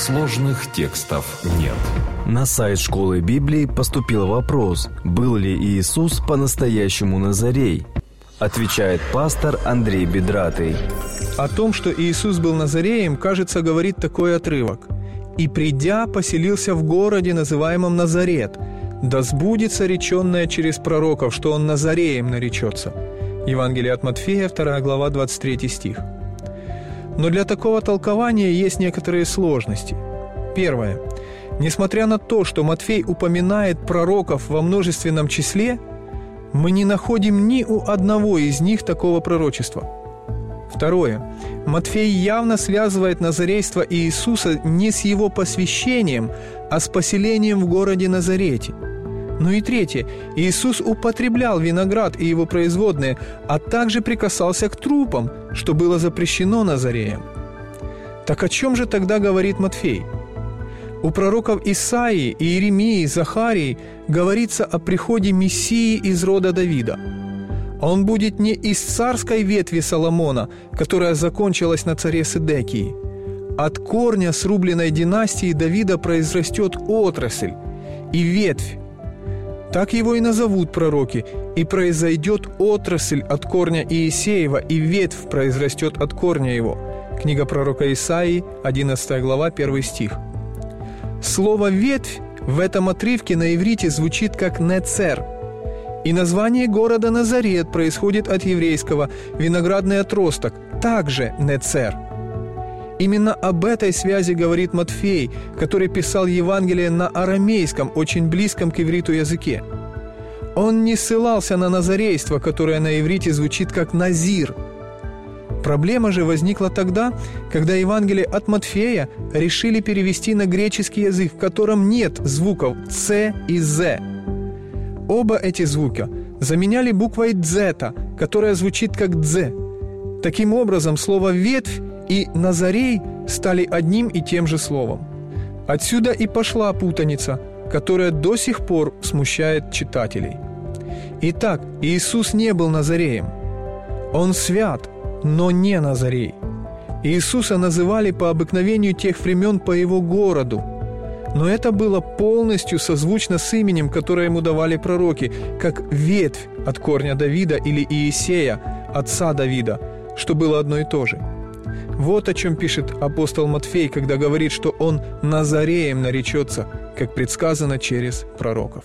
Сложных текстов нет. На сайт школы Библии поступил вопрос, был ли Иисус по-настоящему Назарей? Отвечает пастор Андрей Бедратый. О том, что Иисус был Назареем, кажется, говорит такой отрывок. «И придя, поселился в городе, называемом Назарет, да сбудется реченное через пророков, что он Назареем наречется». Евангелие от Матфея, 2 глава, 23 стих. Но для такого толкования есть некоторые сложности. Первое. Несмотря на то, что Матфей упоминает пророков во множественном числе, мы не находим ни у одного из них такого пророчества. Второе. Матфей явно связывает назарейство Иисуса не с его посвящением, а с поселением в городе Назарете – ну и третье. Иисус употреблял виноград и его производные, а также прикасался к трупам, что было запрещено Назареем. Так о чем же тогда говорит Матфей? У пророков Исаии, Иеремии, Захарии говорится о приходе Мессии из рода Давида. Он будет не из царской ветви Соломона, которая закончилась на царе Седекии. От корня срубленной династии Давида произрастет отрасль и ветвь, так его и назовут пророки, и произойдет отрасль от корня Иисеева, и ветвь произрастет от корня его». Книга пророка Исаии, 11 глава, 1 стих. Слово «ветвь» в этом отрывке на иврите звучит как «нецер», и название города Назарет происходит от еврейского «виноградный отросток», также «нецер». Именно об этой связи говорит Матфей, который писал Евангелие на арамейском, очень близком к ивриту языке. Он не ссылался на назарейство, которое на иврите звучит как «назир». Проблема же возникла тогда, когда Евангелие от Матфея решили перевести на греческий язык, в котором нет звуков «ц» и «з». Оба эти звука заменяли буквой «дзета», которая звучит как «дз». Таким образом, слово «ветвь» и «Назарей» стали одним и тем же словом. Отсюда и пошла путаница, которая до сих пор смущает читателей. Итак, Иисус не был Назареем. Он свят, но не Назарей. Иисуса называли по обыкновению тех времен по его городу, но это было полностью созвучно с именем, которое ему давали пророки, как ветвь от корня Давида или Иисея, отца Давида, что было одно и то же – вот о чем пишет апостол Матфей, когда говорит, что он Назареем наречется, как предсказано через пророков.